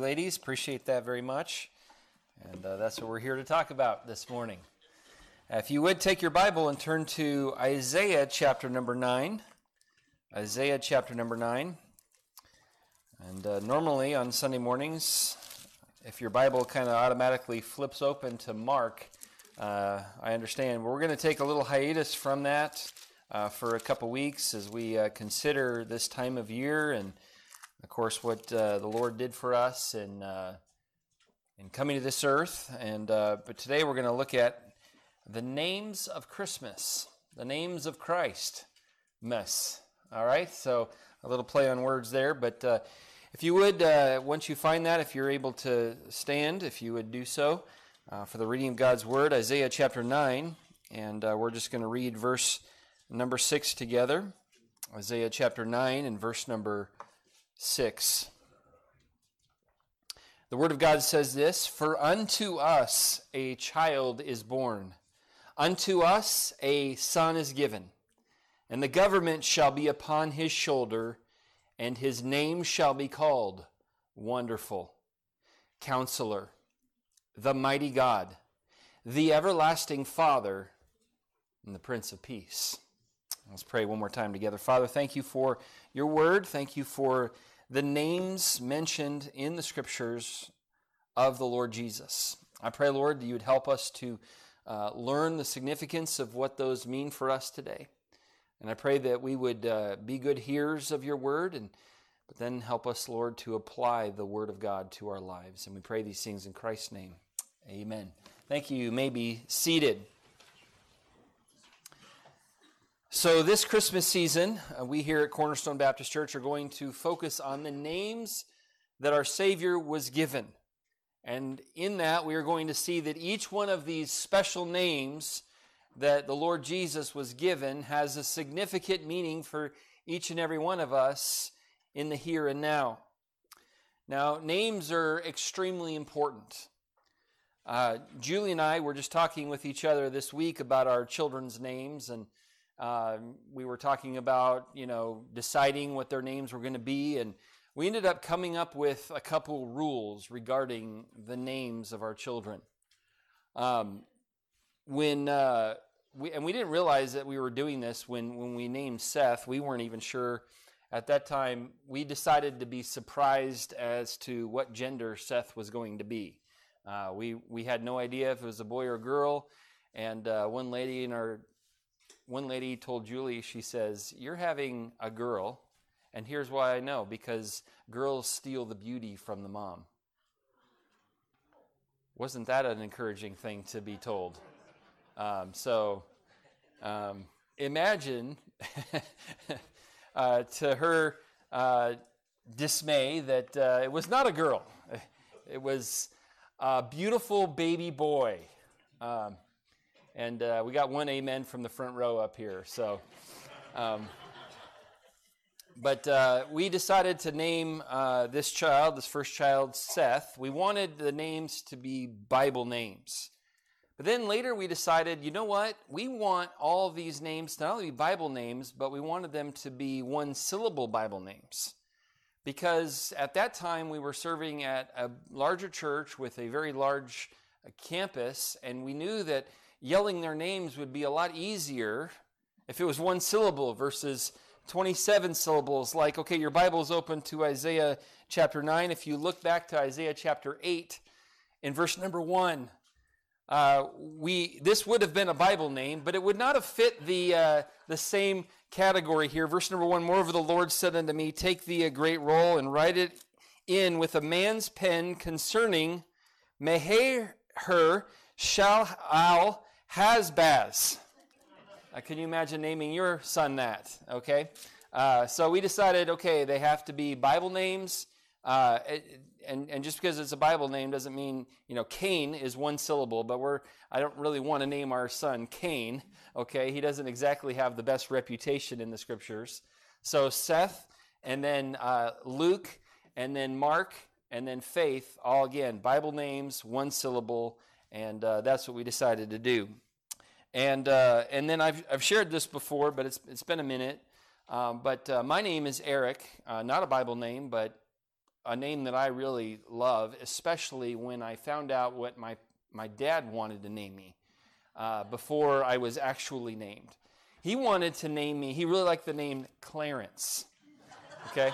Ladies, appreciate that very much. And uh, that's what we're here to talk about this morning. If you would take your Bible and turn to Isaiah chapter number 9. Isaiah chapter number 9. And uh, normally on Sunday mornings, if your Bible kind of automatically flips open to Mark, uh, I understand. We're going to take a little hiatus from that uh, for a couple weeks as we uh, consider this time of year and of course, what uh, the Lord did for us in, uh, in coming to this earth. And, uh, but today we're going to look at the names of Christmas, the names of Christ. Mess. All right, so a little play on words there. But uh, if you would, uh, once you find that, if you're able to stand, if you would do so uh, for the reading of God's Word, Isaiah chapter 9. And we're just going to read verse number 6 together. Isaiah chapter 9 and verse number 6. The Word of God says this For unto us a child is born, unto us a son is given, and the government shall be upon his shoulder, and his name shall be called Wonderful, Counselor, the Mighty God, the Everlasting Father, and the Prince of Peace. Let's pray one more time together. Father, thank you for your word. Thank you for the names mentioned in the scriptures of the Lord Jesus. I pray, Lord, that you would help us to uh, learn the significance of what those mean for us today. And I pray that we would uh, be good hearers of your word, and but then help us, Lord, to apply the word of God to our lives. And we pray these things in Christ's name. Amen. Thank you. You may be seated. So, this Christmas season, uh, we here at Cornerstone Baptist Church are going to focus on the names that our Savior was given. And in that, we are going to see that each one of these special names that the Lord Jesus was given has a significant meaning for each and every one of us in the here and now. Now, names are extremely important. Uh, Julie and I were just talking with each other this week about our children's names, and uh, we were talking about, you know, deciding what their names were going to be, and we ended up coming up with a couple rules regarding the names of our children. Um, when uh, we, and we didn't realize that we were doing this when, when we named Seth. We weren't even sure at that time. We decided to be surprised as to what gender Seth was going to be. Uh, we we had no idea if it was a boy or a girl. And uh, one lady in our one lady told Julie, she says, You're having a girl, and here's why I know because girls steal the beauty from the mom. Wasn't that an encouraging thing to be told? Um, so um, imagine uh, to her uh, dismay that uh, it was not a girl, it was a beautiful baby boy. Um, and uh, we got one amen from the front row up here. So, um, but uh, we decided to name uh, this child, this first child, Seth. We wanted the names to be Bible names. But then later we decided, you know what? We want all these names to not only be Bible names, but we wanted them to be one syllable Bible names. Because at that time we were serving at a larger church with a very large uh, campus, and we knew that yelling their names would be a lot easier if it was one syllable versus 27 syllables. Like, okay, your Bible is open to Isaiah chapter 9. If you look back to Isaiah chapter 8, in verse number 1, uh, we this would have been a Bible name, but it would not have fit the uh, the same category here. Verse number one: Moreover, the Lord said unto me, Take thee a great roll and write it in with a man's pen concerning Meher Shal Al Hasbaz. Uh, can you imagine naming your son that? Okay. Uh, so we decided, okay, they have to be Bible names. Uh, and, and just because it's a Bible name doesn't mean, you know, Cain is one syllable, but we're, I don't really want to name our son Cain. Okay. He doesn't exactly have the best reputation in the scriptures. So Seth, and then uh, Luke, and then Mark, and then Faith, all again, Bible names, one syllable, and uh, that's what we decided to do. And, uh, and then I've, I've shared this before, but it's, it's been a minute. Um, but uh, my name is Eric, uh, not a Bible name, but a name that I really love, especially when I found out what my, my dad wanted to name me uh, before I was actually named. He wanted to name me, he really liked the name Clarence. Okay?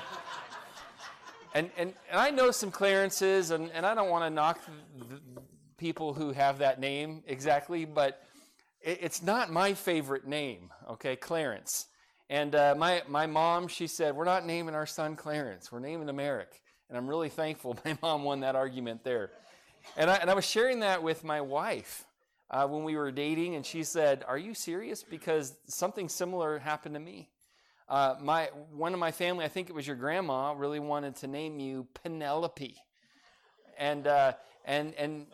and, and, and I know some Clarences, and, and I don't want to knock people who have that name exactly, but it, it's not my favorite name, okay, Clarence. And uh, my, my mom, she said, We're not naming our son Clarence, we're naming him Eric. And I'm really thankful my mom won that argument there. And I, and I was sharing that with my wife uh, when we were dating, and she said, Are you serious? Because something similar happened to me. Uh, my, one of my family, I think it was your grandma, really wanted to name you Penelope. And, uh, and, and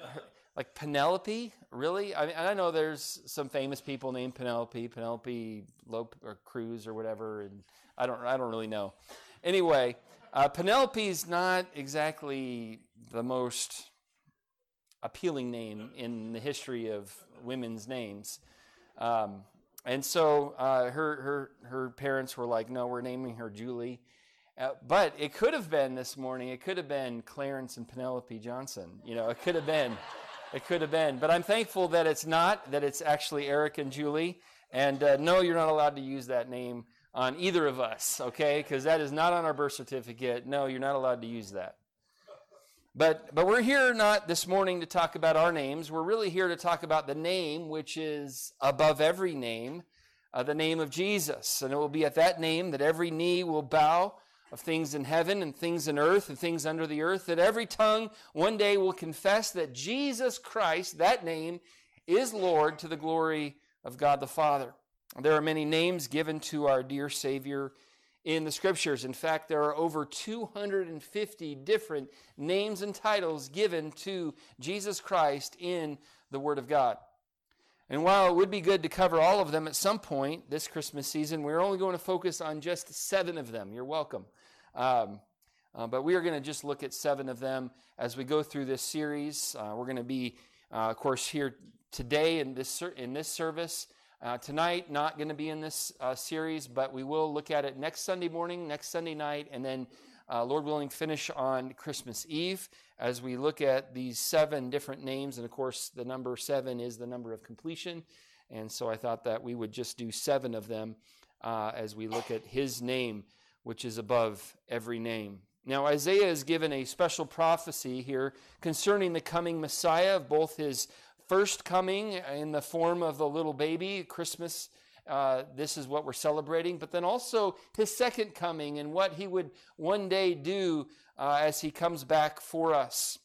like Penelope, really? I mean, I know there's some famous people named Penelope, Penelope Lope or Cruz or whatever, and I don't, I don't really know. Anyway, uh, Penelope's not exactly the most appealing name in the history of women's names. Um, and so uh, her, her, her parents were like, no, we're naming her Julie. Uh, but it could have been this morning, it could have been Clarence and Penelope Johnson. You know, it could have been. It could have been. But I'm thankful that it's not, that it's actually Eric and Julie. And uh, no, you're not allowed to use that name on either of us, okay? Because that is not on our birth certificate. No, you're not allowed to use that. But, but we're here not this morning to talk about our names. We're really here to talk about the name which is above every name, uh, the name of Jesus. And it will be at that name that every knee will bow of things in heaven and things in earth and things under the earth, that every tongue one day will confess that Jesus Christ, that name, is Lord to the glory of God the Father. There are many names given to our dear Savior in the scriptures. In fact, there are over 250 different names and titles given to Jesus Christ in the Word of God. And while it would be good to cover all of them at some point this Christmas season, we're only going to focus on just seven of them. You're welcome. Um, uh, but we are going to just look at seven of them as we go through this series. Uh, we're going to be, uh, of course, here today in this in this service. Uh, tonight, not going to be in this uh, series, but we will look at it next Sunday morning, next Sunday night, and then, uh, Lord willing, finish on Christmas Eve as we look at these seven different names. And of course, the number seven is the number of completion. And so I thought that we would just do seven of them as we look at His name which is above every name. Now, Isaiah is given a special prophecy here concerning the coming Messiah of both his first coming in the form of the little baby, Christmas. Uh, this is what we're celebrating, but then also his second coming and what he would one day do uh, as he comes back for us.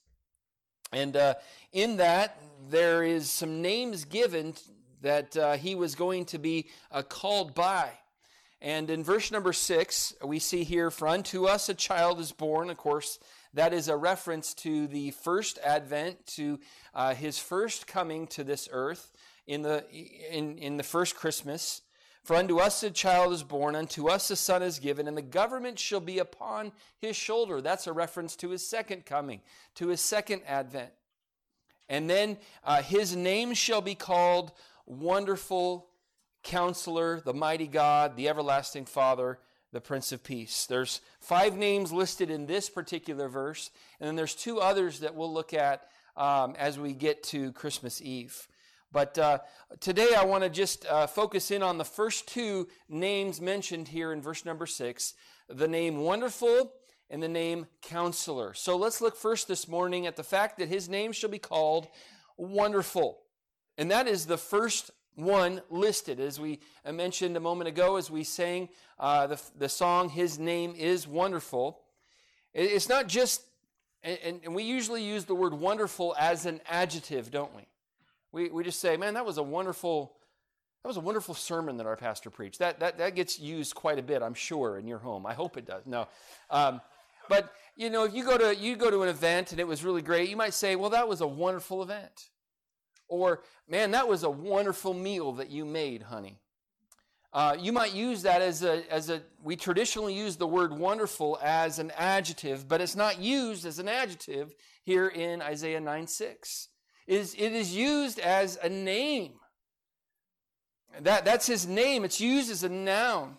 And uh, in that, there is some names given that uh, he was going to be uh, called by. And in verse number six, we see here, For unto us a child is born. Of course, that is a reference to the first advent, to uh, his first coming to this earth in the, in, in the first Christmas. For unto us a child is born, unto us a son is given, and the government shall be upon his shoulder. That's a reference to his second coming, to his second advent. And then uh, his name shall be called Wonderful Counselor, the Mighty God, the Everlasting Father, the Prince of Peace. There's five names listed in this particular verse, and then there's two others that we'll look at um, as we get to Christmas Eve. But uh, today I want to just uh, focus in on the first two names mentioned here in verse number six the name Wonderful and the name Counselor. So let's look first this morning at the fact that his name shall be called Wonderful. And that is the first one listed. As we mentioned a moment ago, as we sang uh, the, the song, His Name is Wonderful, it's not just, and, and we usually use the word wonderful as an adjective, don't we? We, we just say, man, that was a wonderful. That was a wonderful sermon that our pastor preached. That, that, that gets used quite a bit, I'm sure, in your home. I hope it does. No. Um, but, you know, if you go, to, you go to an event and it was really great, you might say, well, that was a wonderful event. Or, man, that was a wonderful meal that you made, honey. Uh, you might use that as a, as a, we traditionally use the word wonderful as an adjective, but it's not used as an adjective here in Isaiah 9 6. It is, it is used as a name. That, that's his name. It's used as a noun.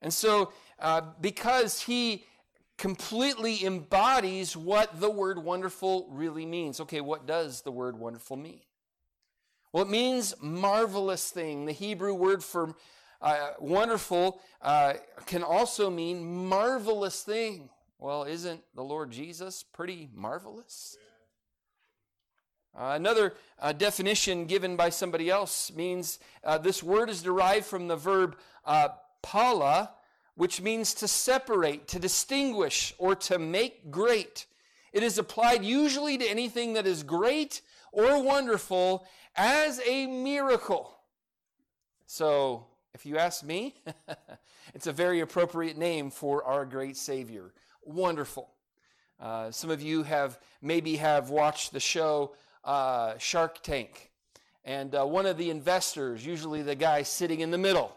And so, uh, because he completely embodies what the word wonderful really means. Okay, what does the word wonderful mean? Well, it means marvelous thing. The Hebrew word for uh, wonderful uh, can also mean marvelous thing. Well, isn't the Lord Jesus pretty marvelous? Uh, another uh, definition given by somebody else means uh, this word is derived from the verb uh, pala, which means to separate, to distinguish, or to make great. It is applied usually to anything that is great or wonderful as a miracle. So, if you ask me, it's a very appropriate name for our great Savior. Wonderful. Uh, some of you have maybe have watched the show uh, Shark Tank, and uh, one of the investors, usually the guy sitting in the middle,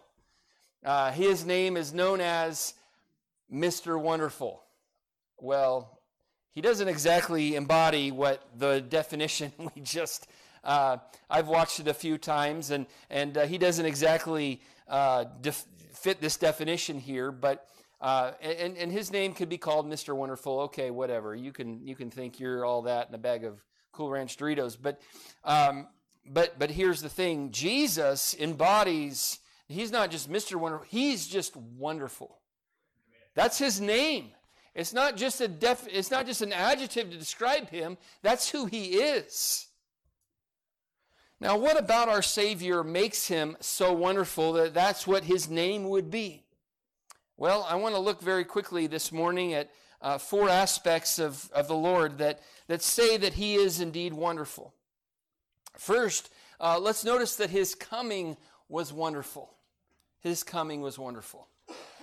uh, his name is known as Mr. Wonderful. Well, he doesn't exactly embody what the definition we just. Uh, I've watched it a few times, and and uh, he doesn't exactly uh, def- fit this definition here, but. Uh, and, and his name could be called Mr. Wonderful. Okay, whatever. You can you can think you're all that in a bag of Cool Ranch Doritos. But um, but but here's the thing: Jesus embodies. He's not just Mr. Wonderful. He's just wonderful. That's his name. It's not just a def, It's not just an adjective to describe him. That's who he is. Now, what about our Savior makes him so wonderful that that's what his name would be? Well, I want to look very quickly this morning at uh, four aspects of, of the Lord that, that say that he is indeed wonderful. First, uh, let's notice that his coming was wonderful. His coming was wonderful.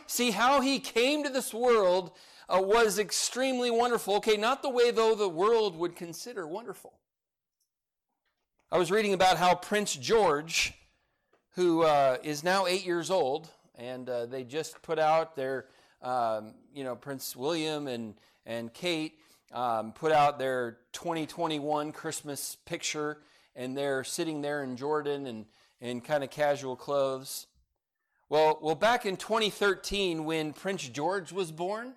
See, how he came to this world uh, was extremely wonderful. Okay, not the way, though, the world would consider wonderful. I was reading about how Prince George, who uh, is now eight years old, and uh, they just put out their, um, you know, Prince William and, and Kate um, put out their 2021 Christmas picture, and they're sitting there in Jordan and in kind of casual clothes. Well, well, back in 2013, when Prince George was born,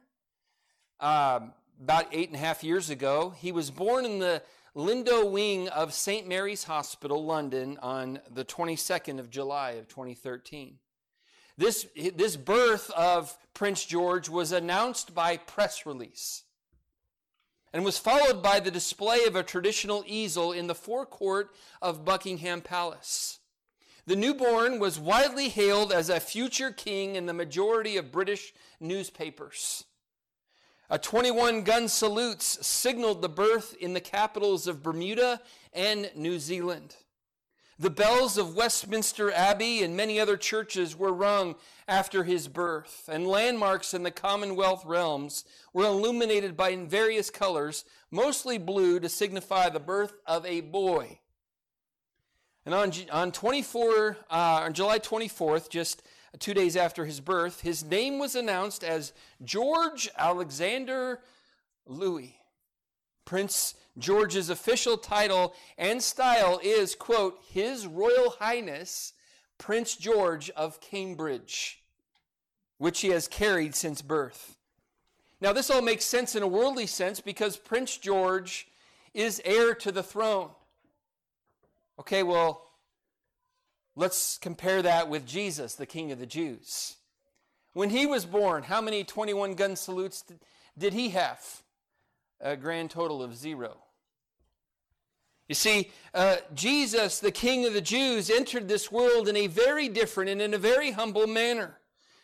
um, about eight and a half years ago, he was born in the Lindo wing of St. Mary's Hospital, London, on the 22nd of July of 2013. This, this birth of Prince George was announced by press release and was followed by the display of a traditional easel in the forecourt of Buckingham Palace. The newborn was widely hailed as a future king in the majority of British newspapers. A 21 gun salutes signaled the birth in the capitals of Bermuda and New Zealand. The bells of Westminster Abbey and many other churches were rung after his birth, and landmarks in the Commonwealth realms were illuminated by various colors, mostly blue to signify the birth of a boy. And on, on 24, uh, on July 24th, just two days after his birth, his name was announced as George Alexander Louis. Prince George's official title and style is, quote, His Royal Highness Prince George of Cambridge, which he has carried since birth. Now, this all makes sense in a worldly sense because Prince George is heir to the throne. Okay, well, Let's compare that with Jesus, the King of the Jews. When he was born, how many 21 gun salutes did he have? A grand total of zero. You see, uh, Jesus, the King of the Jews, entered this world in a very different and in a very humble manner.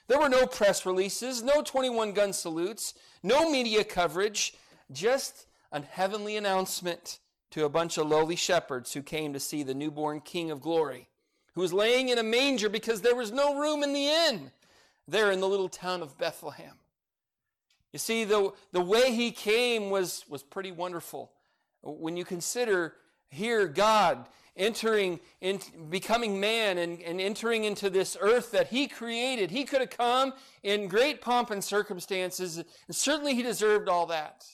There were no press releases, no 21 gun salutes, no media coverage, just a heavenly announcement to a bunch of lowly shepherds who came to see the newborn King of glory who was laying in a manger because there was no room in the inn there in the little town of Bethlehem. You see, the, the way he came was, was pretty wonderful. When you consider here God entering, in, becoming man and, and entering into this earth that he created, he could have come in great pomp and circumstances, and certainly he deserved all that.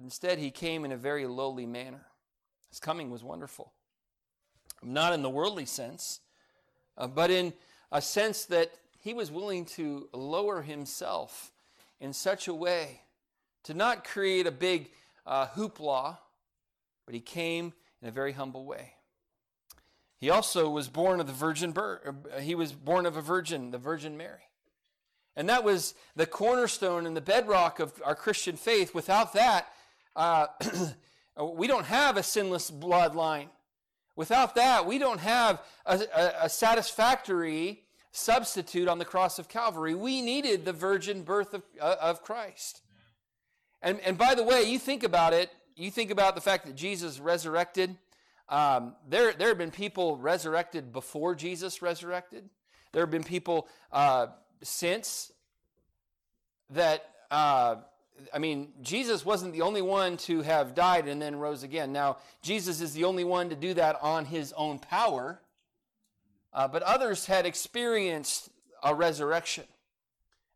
But instead, he came in a very lowly manner. His coming was wonderful not in the worldly sense, uh, but in a sense that he was willing to lower himself in such a way to not create a big uh, hoopla, but he came in a very humble way. He also was born of the virgin birth. Uh, he was born of a virgin, the Virgin Mary. And that was the cornerstone and the bedrock of our Christian faith. Without that, uh, we don't have a sinless bloodline. Without that, we don't have a, a, a satisfactory substitute on the cross of Calvary. We needed the virgin birth of, uh, of Christ. And, and by the way, you think about it, you think about the fact that Jesus resurrected. Um, there, there have been people resurrected before Jesus resurrected. There have been people uh, since that, uh, I mean, Jesus wasn't the only one to have died and then rose again. Now, Jesus is the only one to do that on his own power. Uh, but others had experienced a resurrection.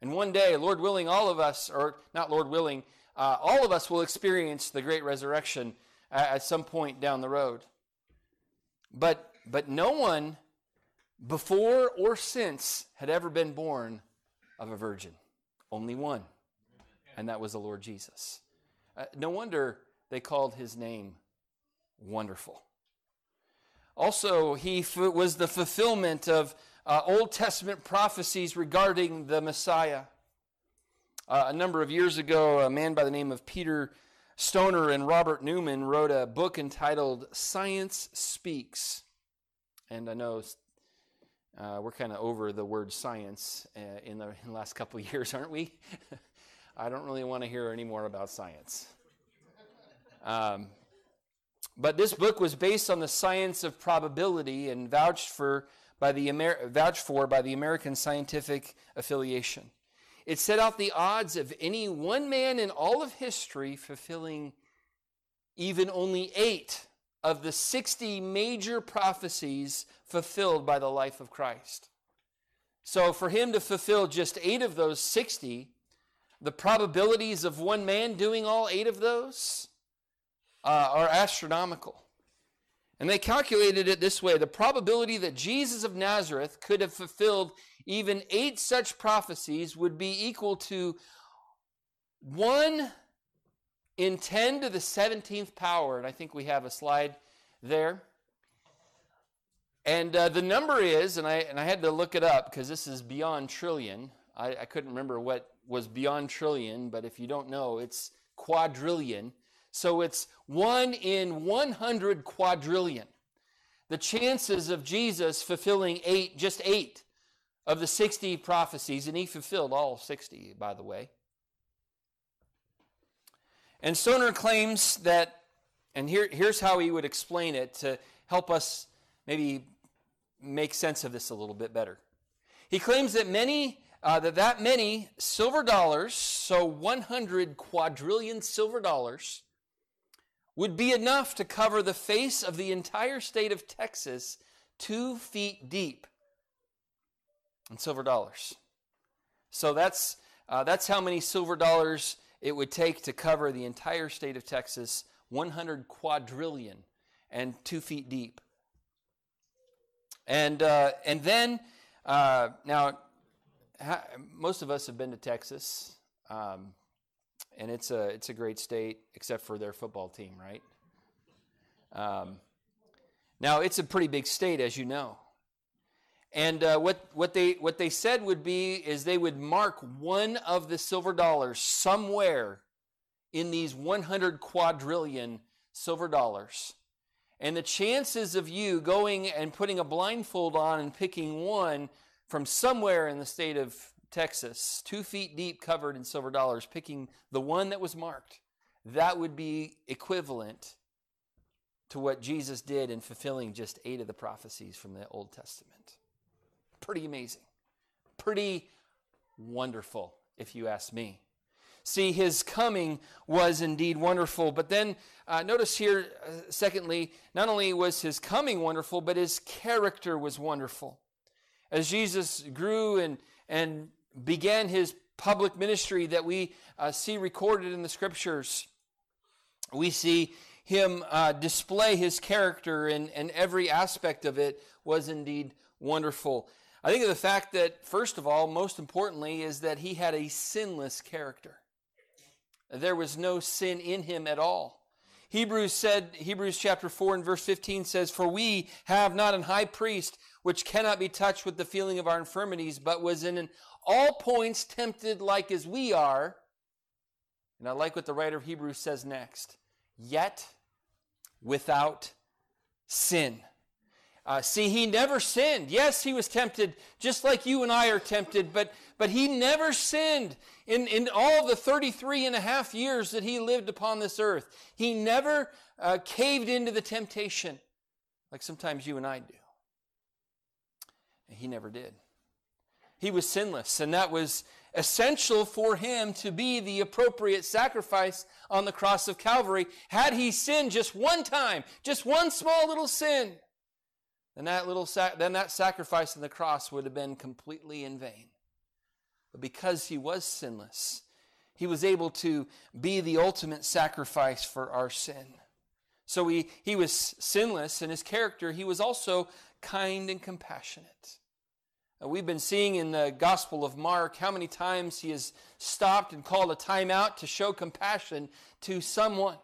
And one day, Lord willing, all of us, or not Lord willing, uh, all of us will experience the great resurrection at, at some point down the road. But, but no one before or since had ever been born of a virgin. Only one. And that was the Lord Jesus. Uh, no wonder they called his name wonderful. Also, he f- was the fulfillment of uh, Old Testament prophecies regarding the Messiah. Uh, a number of years ago, a man by the name of Peter Stoner and Robert Newman wrote a book entitled Science Speaks. And I know uh, we're kind of over the word science uh, in, the, in the last couple of years, aren't we? I don't really want to hear any more about science. Um, but this book was based on the science of probability and vouched for by the Amer- vouched for by the American Scientific Affiliation. It set out the odds of any one man in all of history fulfilling even only eight of the 60 major prophecies fulfilled by the life of Christ. So, for him to fulfill just eight of those 60, the probabilities of one man doing all eight of those uh, are astronomical. And they calculated it this way the probability that Jesus of Nazareth could have fulfilled even eight such prophecies would be equal to 1 in 10 to the 17th power. And I think we have a slide there. And uh, the number is, and I, and I had to look it up because this is beyond trillion. I, I couldn't remember what was beyond trillion, but if you don't know, it's quadrillion. So it's 1 in 100 quadrillion. The chances of Jesus fulfilling eight, just eight of the 60 prophecies, and he fulfilled all 60, by the way. And Stoner claims that, and here, here's how he would explain it to help us maybe make sense of this a little bit better. He claims that many uh, that that many silver dollars, so 100 quadrillion silver dollars, would be enough to cover the face of the entire state of Texas two feet deep in silver dollars. So that's, uh, that's how many silver dollars it would take to cover the entire state of Texas 100 quadrillion and two feet deep. And, uh, and then, uh, now, most of us have been to Texas. Um, and it's a it's a great state, except for their football team, right? Um, now it's a pretty big state, as you know. And uh, what what they what they said would be is they would mark one of the silver dollars somewhere in these 100 quadrillion silver dollars. And the chances of you going and putting a blindfold on and picking one from somewhere in the state of Texas, two feet deep, covered in silver dollars, picking the one that was marked, that would be equivalent to what Jesus did in fulfilling just eight of the prophecies from the Old Testament. Pretty amazing. Pretty wonderful, if you ask me. See, his coming was indeed wonderful. But then uh, notice here, uh, secondly, not only was his coming wonderful, but his character was wonderful. As Jesus grew and, and began his public ministry that we uh, see recorded in the scriptures. We see him uh, display his character, and, and every aspect of it was indeed wonderful. I think of the fact that, first of all, most importantly, is that he had a sinless character. There was no sin in him at all. Hebrews said, Hebrews chapter 4 and verse 15 says, For we have not an high priest which cannot be touched with the feeling of our infirmities, but was in all points tempted like as we are. And I like what the writer of Hebrews says next. Yet without sin. Uh, see, he never sinned. Yes, he was tempted, just like you and I are tempted, but, but he never sinned in, in all the 33 and a half years that he lived upon this earth. He never uh, caved into the temptation like sometimes you and I do. And he never did. He was sinless, and that was essential for him to be the appropriate sacrifice on the cross of Calvary. Had he sinned just one time, just one small little sin, then that little sac- then that sacrifice on the cross would have been completely in vain. But because he was sinless, he was able to be the ultimate sacrifice for our sin. So he, he was sinless in his character. He was also kind and compassionate. Uh, we've been seeing in the Gospel of Mark how many times he has stopped and called a timeout to show compassion to someone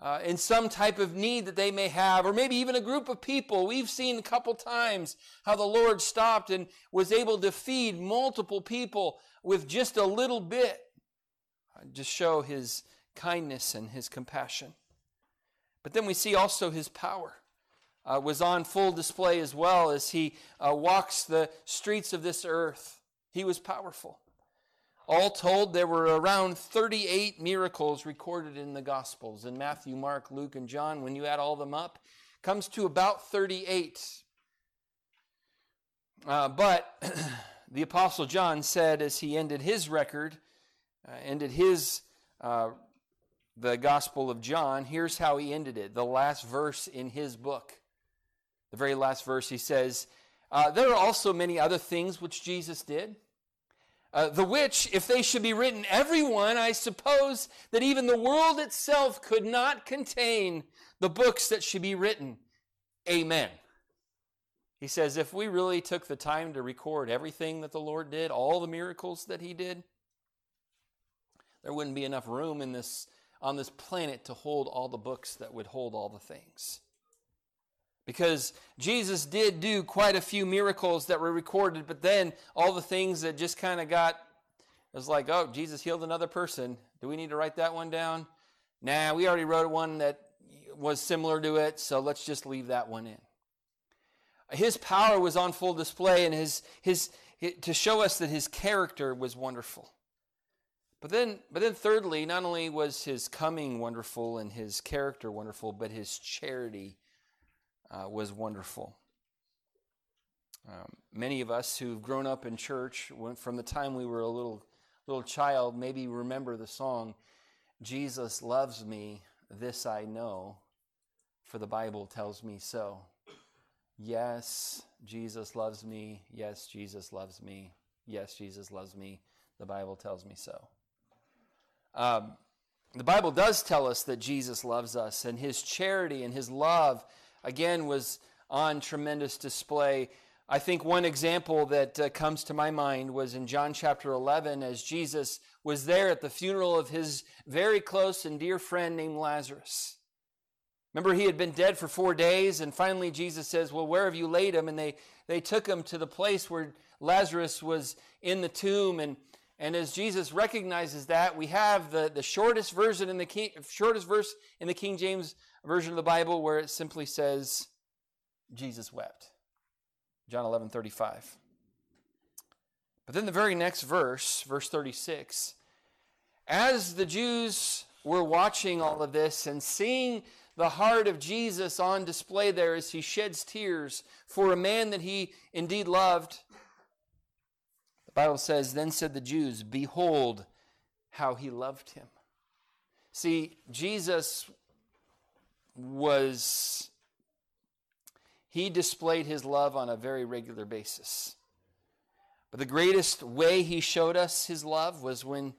uh, in some type of need that they may have, or maybe even a group of people. We've seen a couple times how the Lord stopped and was able to feed multiple people with just a little bit, uh, just show his kindness and his compassion. But then we see also his power. Uh, was on full display as well as he uh, walks the streets of this earth. He was powerful. All told, there were around 38 miracles recorded in the Gospels in Matthew, Mark, Luke, and John. When you add all them up, comes to about 38. Uh, but the Apostle John said, as he ended his record, uh, ended his uh, the Gospel of John, here's how he ended it. The last verse in his book, the very last verse, he says, uh, "There are also many other things which Jesus did." Uh, the which, if they should be written, everyone, I suppose that even the world itself could not contain the books that should be written. Amen. He says, if we really took the time to record everything that the Lord did, all the miracles that He did, there wouldn't be enough room in this, on this planet to hold all the books that would hold all the things. Because Jesus did do quite a few miracles that were recorded, but then all the things that just kind of got, it was like, oh, Jesus healed another person. Do we need to write that one down? Nah, we already wrote one that was similar to it, so let's just leave that one in. His power was on full display, and his, his, his to show us that his character was wonderful. But then, but then, thirdly, not only was his coming wonderful and his character wonderful, but his charity uh, was wonderful. Um, many of us who've grown up in church from the time we were a little little child maybe remember the song jesus loves me this i know for the bible tells me so. Yes jesus loves me. Yes jesus loves me. Yes jesus loves me. The bible tells me so um, the bible does tell us that jesus loves us and his charity and his love again was on tremendous display. I think one example that uh, comes to my mind was in John chapter 11 as Jesus was there at the funeral of his very close and dear friend named Lazarus. Remember, he had been dead for four days, and finally Jesus says, Well, where have you laid him? And they, they took him to the place where Lazarus was in the tomb. And, and as Jesus recognizes that, we have the, the shortest version in the King, shortest verse in the King James version of the Bible where it simply says, Jesus wept. John 11 35. But then the very next verse, verse 36, as the Jews were watching all of this and seeing the heart of Jesus on display there as he sheds tears for a man that he indeed loved, Bible says, Then said the Jews, Behold how he loved him. See, Jesus was he displayed his love on a very regular basis. But the greatest way he showed us his love was when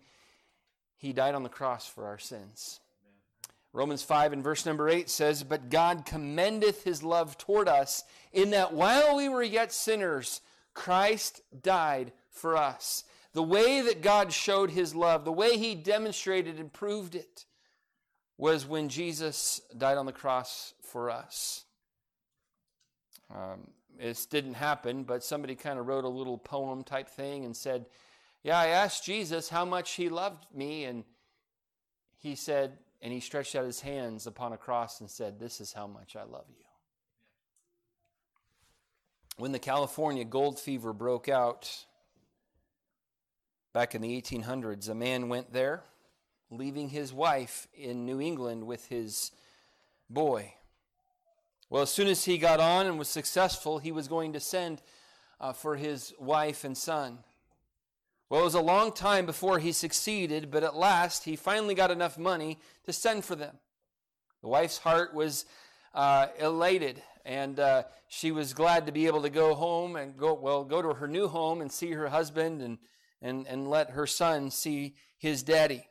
he died on the cross for our sins. Romans 5 and verse number 8 says, But God commendeth his love toward us, in that while we were yet sinners, Christ died for us. The way that God showed his love, the way he demonstrated and proved it, was when Jesus died on the cross for us. Um, this didn't happen, but somebody kind of wrote a little poem type thing and said, Yeah, I asked Jesus how much he loved me, and he said, and he stretched out his hands upon a cross and said, This is how much I love you. When the California gold fever broke out back in the 1800s, a man went there, leaving his wife in New England with his boy. Well, as soon as he got on and was successful, he was going to send uh, for his wife and son. Well, it was a long time before he succeeded, but at last he finally got enough money to send for them. The wife's heart was uh, elated, and uh, she was glad to be able to go home and go well go to her new home and see her husband and and and let her son see his daddy.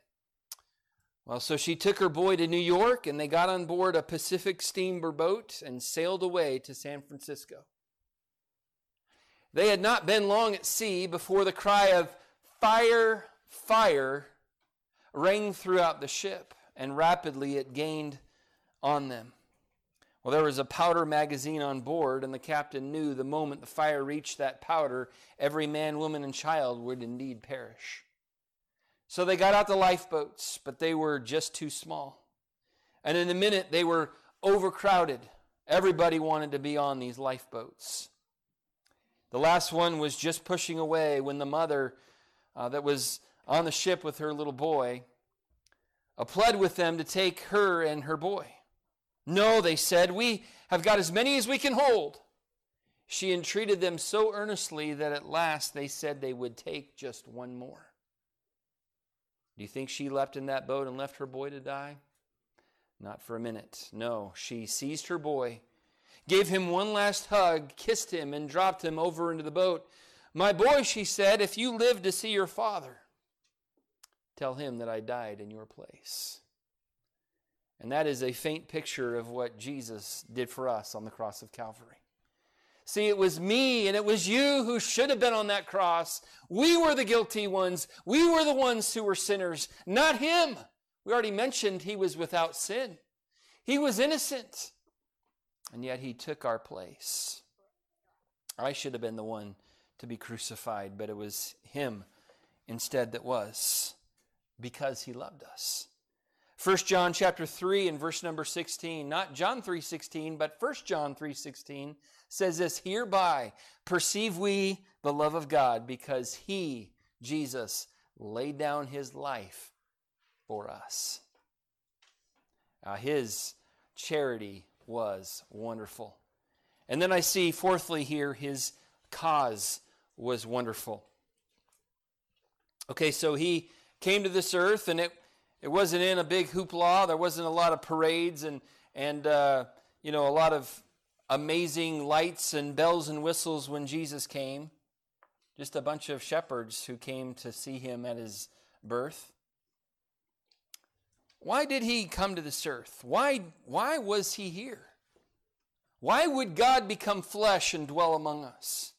Well, so she took her boy to New York and they got on board a Pacific steamer boat and sailed away to San Francisco. They had not been long at sea before the cry of fire, fire rang throughout the ship, and rapidly it gained on them. Well, there was a powder magazine on board, and the captain knew the moment the fire reached that powder, every man, woman, and child would indeed perish. So they got out the lifeboats, but they were just too small. And in a minute, they were overcrowded. Everybody wanted to be on these lifeboats. The last one was just pushing away when the mother uh, that was on the ship with her little boy uh, pled with them to take her and her boy. No, they said, we have got as many as we can hold. She entreated them so earnestly that at last they said they would take just one more. Do you think she leapt in that boat and left her boy to die? Not for a minute. No, she seized her boy, gave him one last hug, kissed him, and dropped him over into the boat. My boy, she said, if you live to see your father, tell him that I died in your place. And that is a faint picture of what Jesus did for us on the cross of Calvary. See, it was me and it was you who should have been on that cross. We were the guilty ones. We were the ones who were sinners, not him. We already mentioned he was without sin. He was innocent. And yet he took our place. I should have been the one to be crucified, but it was him instead that was because he loved us. 1 John chapter 3 and verse number 16, not John 3:16, but 1 John 3:16 says this, hereby perceive we the love of God because he, Jesus, laid down his life for us. Uh, his charity was wonderful. And then I see, fourthly, here, his cause was wonderful. Okay, so he came to this earth, and it it wasn't in a big hoopla. There wasn't a lot of parades and, and uh, you know, a lot of amazing lights and bells and whistles when Jesus came. Just a bunch of shepherds who came to see him at his birth. Why did he come to this earth? Why, why was he here? Why would God become flesh and dwell among us?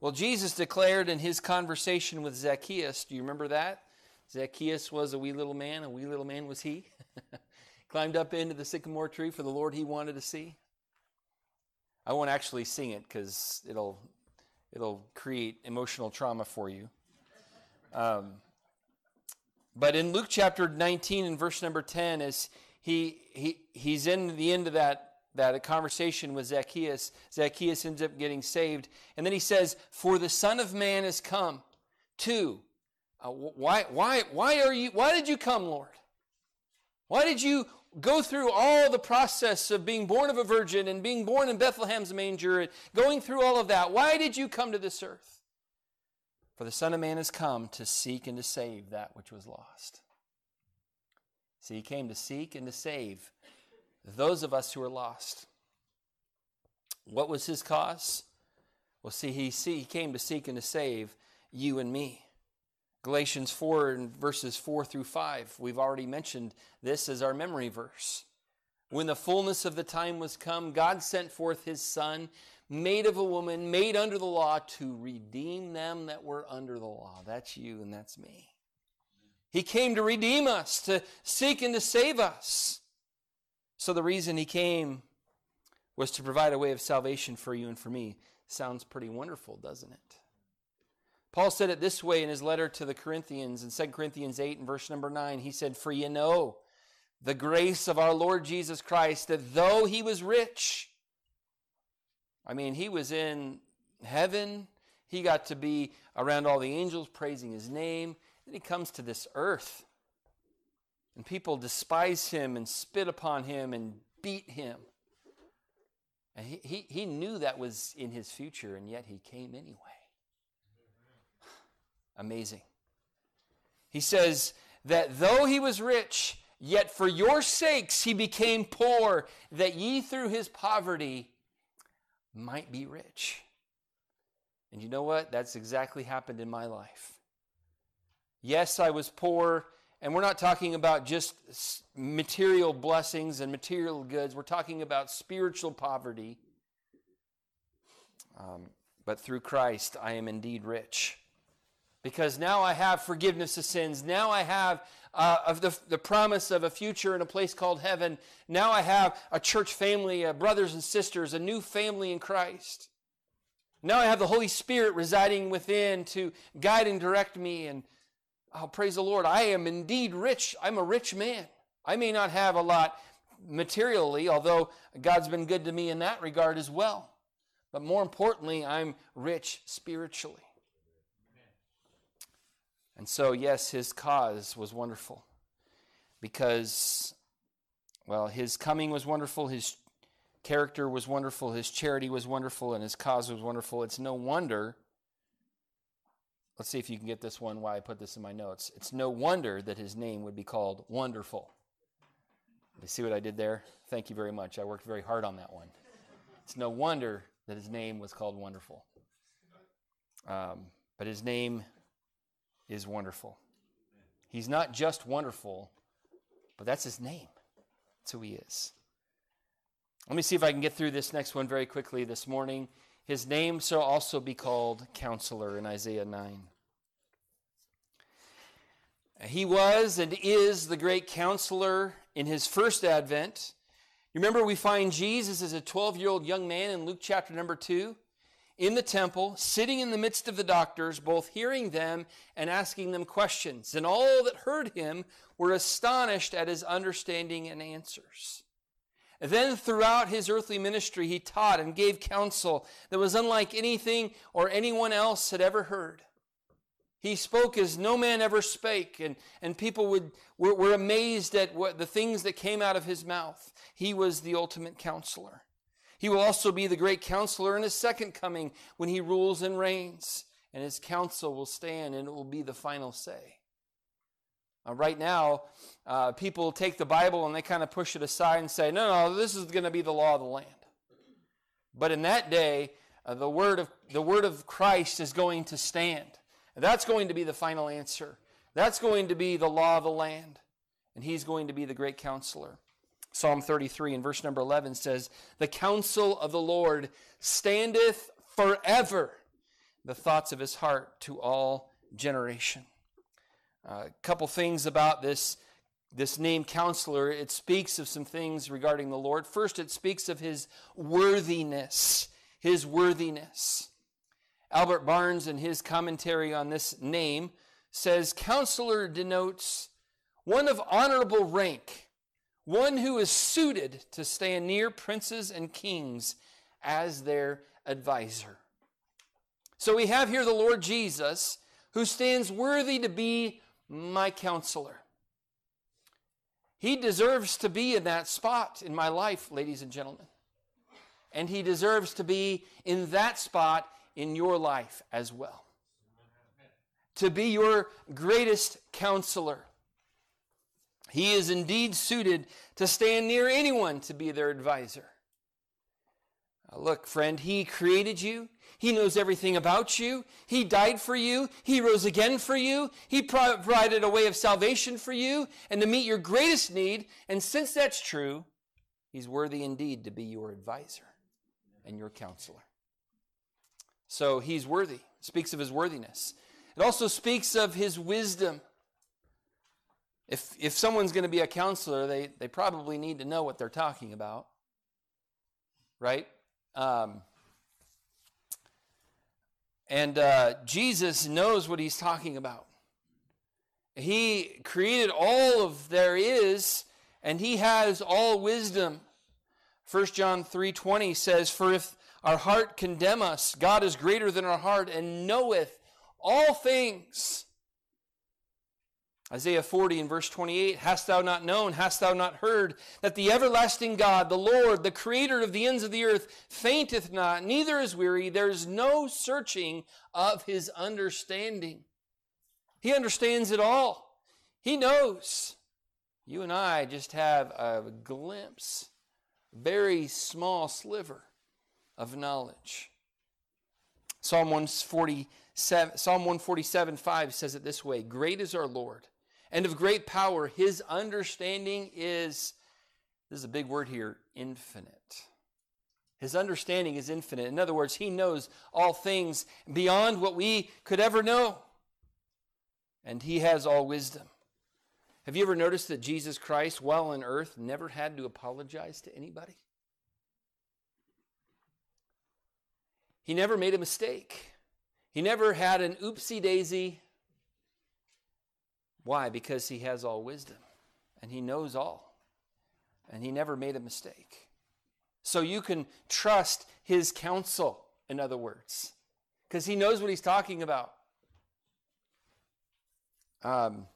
Well, Jesus declared in his conversation with Zacchaeus, do you remember that? Zacchaeus was a wee little man, a wee little man was he. Climbed up into the sycamore tree for the Lord he wanted to see. I won't actually sing it because it'll it'll create emotional trauma for you. Um, but in Luke chapter 19 and verse number 10, as he, he he's in the end of that that a conversation with Zacchaeus, Zacchaeus ends up getting saved, and then he says, "For the Son of Man has come to uh, why, why, why, are you, why did you come, Lord? Why did you go through all the process of being born of a virgin and being born in Bethlehem's manger and going through all of that? Why did you come to this earth? For the Son of Man has come to seek and to save that which was lost. See, he came to seek and to save those of us who are lost. What was his cause? Well, see, he, see, he came to seek and to save you and me. Galatians 4 and verses 4 through 5. We've already mentioned this as our memory verse. When the fullness of the time was come, God sent forth his Son, made of a woman, made under the law to redeem them that were under the law. That's you and that's me. He came to redeem us, to seek and to save us. So the reason he came was to provide a way of salvation for you and for me. Sounds pretty wonderful, doesn't it? Paul said it this way in his letter to the Corinthians in 2 Corinthians 8 and verse number 9. He said, For you know the grace of our Lord Jesus Christ, that though he was rich, I mean, he was in heaven, he got to be around all the angels praising his name. Then he comes to this earth. And people despise him and spit upon him and beat him. And he, he, he knew that was in his future, and yet he came anyway. Amazing. He says that though he was rich, yet for your sakes he became poor, that ye through his poverty might be rich. And you know what? That's exactly happened in my life. Yes, I was poor, and we're not talking about just material blessings and material goods. We're talking about spiritual poverty. Um, but through Christ, I am indeed rich. Because now I have forgiveness of sins. Now I have uh, of the, the promise of a future in a place called heaven. Now I have a church family, uh, brothers and sisters, a new family in Christ. Now I have the Holy Spirit residing within to guide and direct me and I'll Oh, praise the Lord. I am indeed rich. I'm a rich man. I may not have a lot materially, although God's been good to me in that regard as well. But more importantly, I'm rich spiritually. And so, yes, his cause was wonderful because, well, his coming was wonderful, his character was wonderful, his charity was wonderful, and his cause was wonderful. It's no wonder Let's see if you can get this one why I put this in my notes. It's no wonder that his name would be called Wonderful. You see what I did there? Thank you very much. I worked very hard on that one. It's no wonder that his name was called Wonderful. Um, but his name is Wonderful. He's not just wonderful, but that's his name. That's who he is. Let me see if I can get through this next one very quickly this morning. His name shall also be called Counselor in Isaiah 9. He was and is the great counselor in his first advent. You remember, we find Jesus as a 12 year old young man in Luke chapter number 2 in the temple, sitting in the midst of the doctors, both hearing them and asking them questions. And all that heard him were astonished at his understanding and answers. Then, throughout his earthly ministry, he taught and gave counsel that was unlike anything or anyone else had ever heard. He spoke as no man ever spake, and, and people would, were, were amazed at what, the things that came out of his mouth. He was the ultimate counselor. He will also be the great counselor in his second coming when he rules and reigns, and his counsel will stand and it will be the final say. Uh, right now, uh, people take the Bible and they kind of push it aside and say, no, no, this is going to be the law of the land. But in that day, uh, the, word of, the word of Christ is going to stand. That's going to be the final answer. That's going to be the law of the land. And he's going to be the great counselor. Psalm 33 and verse number 11 says, The counsel of the Lord standeth forever, the thoughts of his heart to all generation. A uh, couple things about this, this name counselor. It speaks of some things regarding the Lord. First, it speaks of his worthiness. His worthiness. Albert Barnes, in his commentary on this name, says counselor denotes one of honorable rank, one who is suited to stand near princes and kings as their advisor. So we have here the Lord Jesus, who stands worthy to be my counselor. He deserves to be in that spot in my life, ladies and gentlemen. And he deserves to be in that spot in your life as well. To be your greatest counselor. He is indeed suited to stand near anyone to be their advisor. Look, friend, he created you. He knows everything about you. He died for you. He rose again for you. He provided a way of salvation for you and to meet your greatest need. And since that's true, He's worthy indeed to be your advisor and your counselor. So he's worthy. It speaks of his worthiness. It also speaks of his wisdom. If, if someone's going to be a counselor, they, they probably need to know what they're talking about. Right? Um, and uh, Jesus knows what he's talking about. He created all of there is, and he has all wisdom. 1 John 3:20 says, "For if our heart condemn us, God is greater than our heart and knoweth all things." Isaiah 40 and verse 28 Hast thou not known, hast thou not heard, that the everlasting God, the Lord, the creator of the ends of the earth, fainteth not, neither is weary, there is no searching of his understanding. He understands it all, he knows. You and I just have a glimpse, very small sliver of knowledge. Psalm 147, Psalm 147 5 says it this way Great is our Lord and of great power. His understanding is, this is a big word here, infinite. His understanding is infinite. In other words, he knows all things beyond what we could ever know. And he has all wisdom. Have you ever noticed that Jesus Christ, while on earth, never had to apologize to anybody? He never made a mistake. He never had an oopsie daisy why? Because he has all wisdom and he knows all. And he never made a mistake. So you can trust his counsel, in other words, because he knows what he's talking about. Um,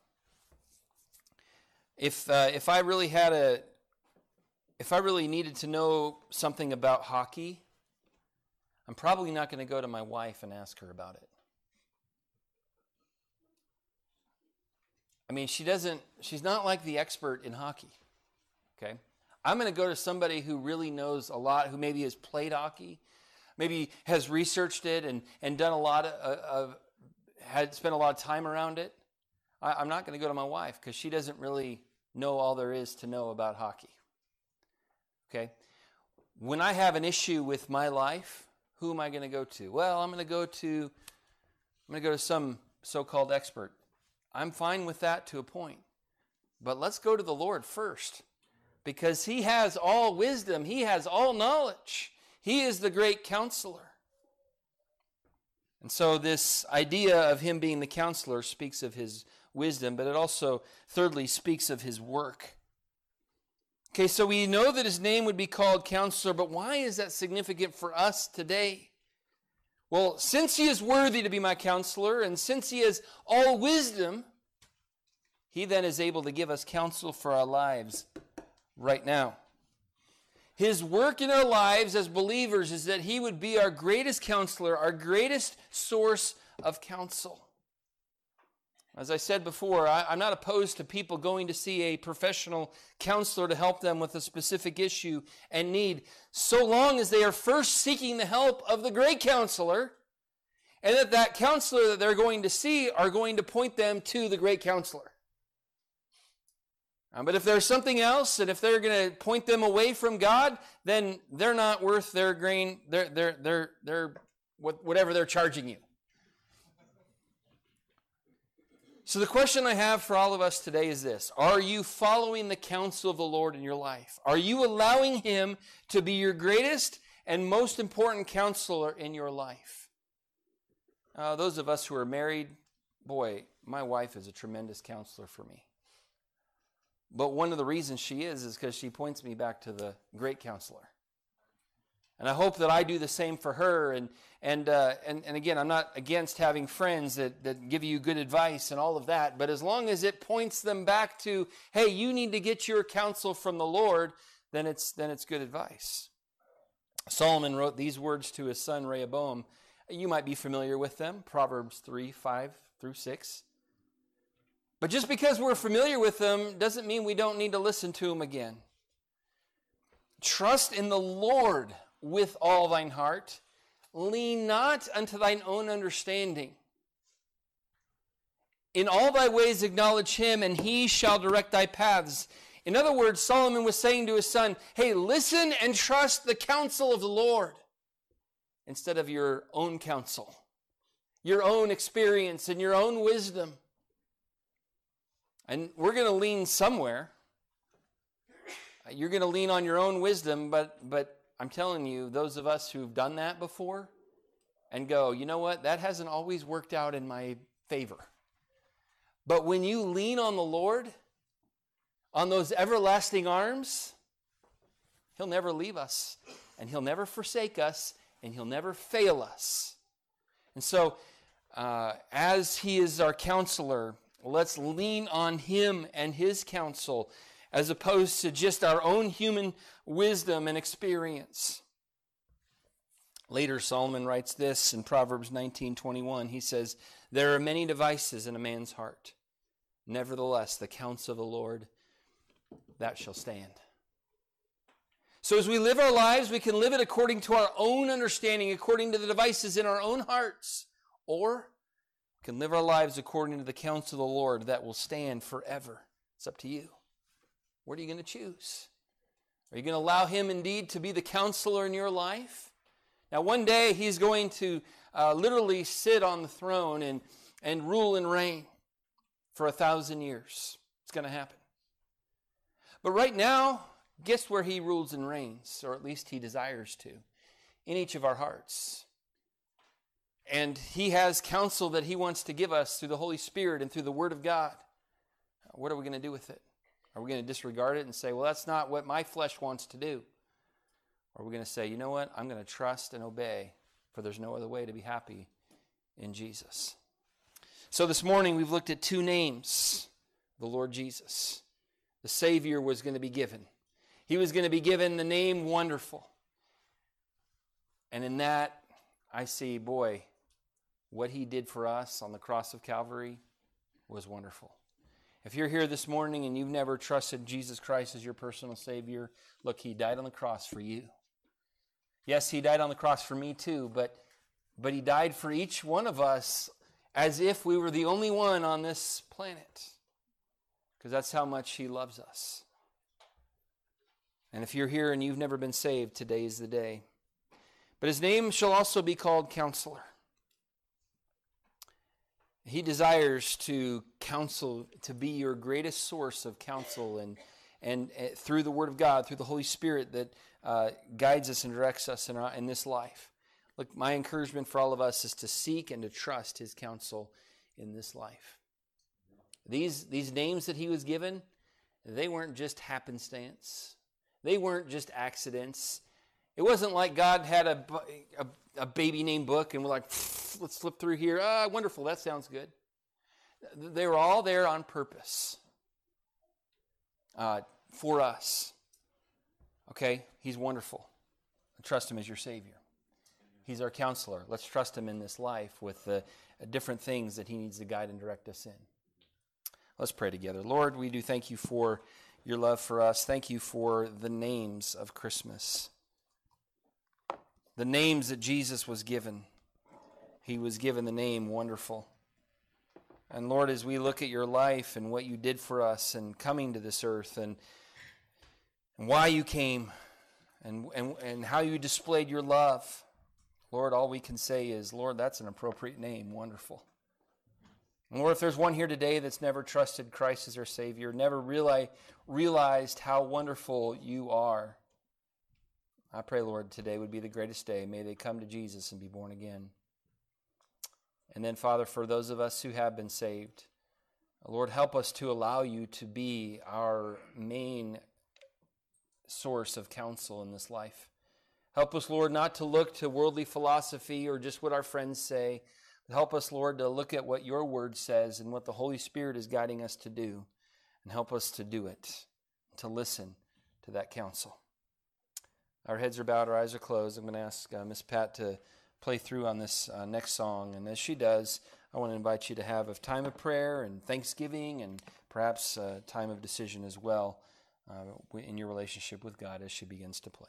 if, uh, if I really had a, if I really needed to know something about hockey, I'm probably not going to go to my wife and ask her about it. I mean, she doesn't, she's not like the expert in hockey. Okay? I'm going to go to somebody who really knows a lot, who maybe has played hockey, maybe has researched it and, and done a lot of, of had spent a lot of time around it. I, am not going to go to my wife because she doesn't really know all there is to know about hockey. Okay? When I have an issue with my life, who am I going to go to? Well, I'm going to go to I'm going to go to some so-called expert I'm fine with that to a point. But let's go to the Lord first because He has all wisdom, He has all knowledge. He is the great counselor. And so, this idea of Him being the counselor speaks of His wisdom, but it also, thirdly, speaks of His work. Okay, so we know that His name would be called counselor, but why is that significant for us today? Well, since he is worthy to be my counselor, and since he has all wisdom, he then is able to give us counsel for our lives right now. His work in our lives as believers is that he would be our greatest counselor, our greatest source of counsel. As I said before, I, am not opposed to people going to see a professional counselor to help them with a specific issue and need, so long as they are first seeking the help of the great counselor, and that that counselor that they're going to see are going to point them to the great counselor. Um, but if there's something else, and if they're going to point them away from God, then they're not worth their grain, they're, they're, they're, they're, whatever they're charging you. So, the question I have for all of us today is this Are you following the counsel of the Lord in your life? Are you allowing Him to be your greatest and most important counselor in your life? Uh, those of us who are married, boy, my wife is a tremendous counselor for me. But one of the reasons she is is because she points me back to the great counselor. And I hope that I do the same for her. And, and, uh, and, and again, I'm not against having friends that, that give you good advice and all of that, but as long as it points them back to, hey, you need to get your counsel from the Lord, then it's, then it's good advice. Solomon wrote these words to his son Rehoboam. You might be familiar with them Proverbs 3 5 through 6. But just because we're familiar with them doesn't mean we don't need to listen to them again. Trust in the Lord with all thine heart. Lean not unto thine own understanding. In all thy ways acknowledge him, and he shall direct thy paths. In other words, Solomon was saying to his son, Hey, listen and trust the counsel of the Lord. instead of your own counsel, your own experience, and your own wisdom. And we're going to lean somewhere. You're going to lean on your own wisdom, but, but I'm telling you, those of us who've done that before and go, you know what, that hasn't always worked out in my favor. But when you lean on the Lord, on those everlasting arms, He'll never leave us, and He'll never forsake us, and He'll never fail us. And so, uh, as He is our counselor, let's lean on Him and His counsel as opposed to just our own human wisdom and experience. Later, Solomon writes this in Proverbs 19:21. He says, "There are many devices in a man's heart. Nevertheless, the counsel of the Lord that shall stand." So, as we live our lives, we can live it according to our own understanding, according to the devices in our own hearts, or we can live our lives according to the counsel of the Lord that will stand forever. It's up to you. What are you going to choose? Are you going to allow Him indeed to be the counselor in your life? Now, one day he's going to uh, literally sit on the throne and, and rule and reign for a thousand years. It's going to happen. But right now, guess where he rules and reigns, or at least he desires to? In each of our hearts. And he has counsel that he wants to give us through the Holy Spirit and through the Word of God. What are we going to do with it? Are we going to disregard it and say, well, that's not what my flesh wants to do? Or are we going to say, you know what? I'm going to trust and obey, for there's no other way to be happy in Jesus. So this morning we've looked at two names the Lord Jesus. The Savior was going to be given. He was going to be given the name Wonderful. And in that, I see, boy, what he did for us on the cross of Calvary was wonderful. If you're here this morning and you've never trusted Jesus Christ as your personal Savior, look, he died on the cross for you. Yes, he died on the cross for me too, but, but he died for each one of us as if we were the only one on this planet. Because that's how much he loves us. And if you're here and you've never been saved, today is the day. But his name shall also be called Counselor. He desires to counsel, to be your greatest source of counsel and, and, and through the Word of God, through the Holy Spirit that uh, guides us and directs us in, our, in this life. Look, my encouragement for all of us is to seek and to trust His counsel in this life. These, these names that He was given, they weren't just happenstance, they weren't just accidents. It wasn't like God had a, a, a baby name book and we're like, let's slip through here. Ah, wonderful, that sounds good. They were all there on purpose uh, for us. Okay? He's wonderful. Trust Him as your Savior. He's our counselor. Let's trust Him in this life with the different things that He needs to guide and direct us in. Let's pray together. Lord, we do thank you for your love for us. Thank you for the names of Christmas, the names that Jesus was given. He was given the name Wonderful. And Lord, as we look at your life and what you did for us and coming to this earth and, and why you came and, and, and how you displayed your love, Lord, all we can say is, Lord, that's an appropriate name, wonderful. And Lord, if there's one here today that's never trusted Christ as their Savior, never realize, realized how wonderful you are, I pray, Lord, today would be the greatest day. May they come to Jesus and be born again. And then, Father, for those of us who have been saved, Lord, help us to allow you to be our main source of counsel in this life. Help us, Lord, not to look to worldly philosophy or just what our friends say. Help us, Lord, to look at what your word says and what the Holy Spirit is guiding us to do, and help us to do it, to listen to that counsel. Our heads are bowed, our eyes are closed. I'm going to ask uh, Miss Pat to play through on this uh, next song. And as she does, I want to invite you to have a time of prayer and thanksgiving and perhaps a time of decision as well uh, in your relationship with God as she begins to play.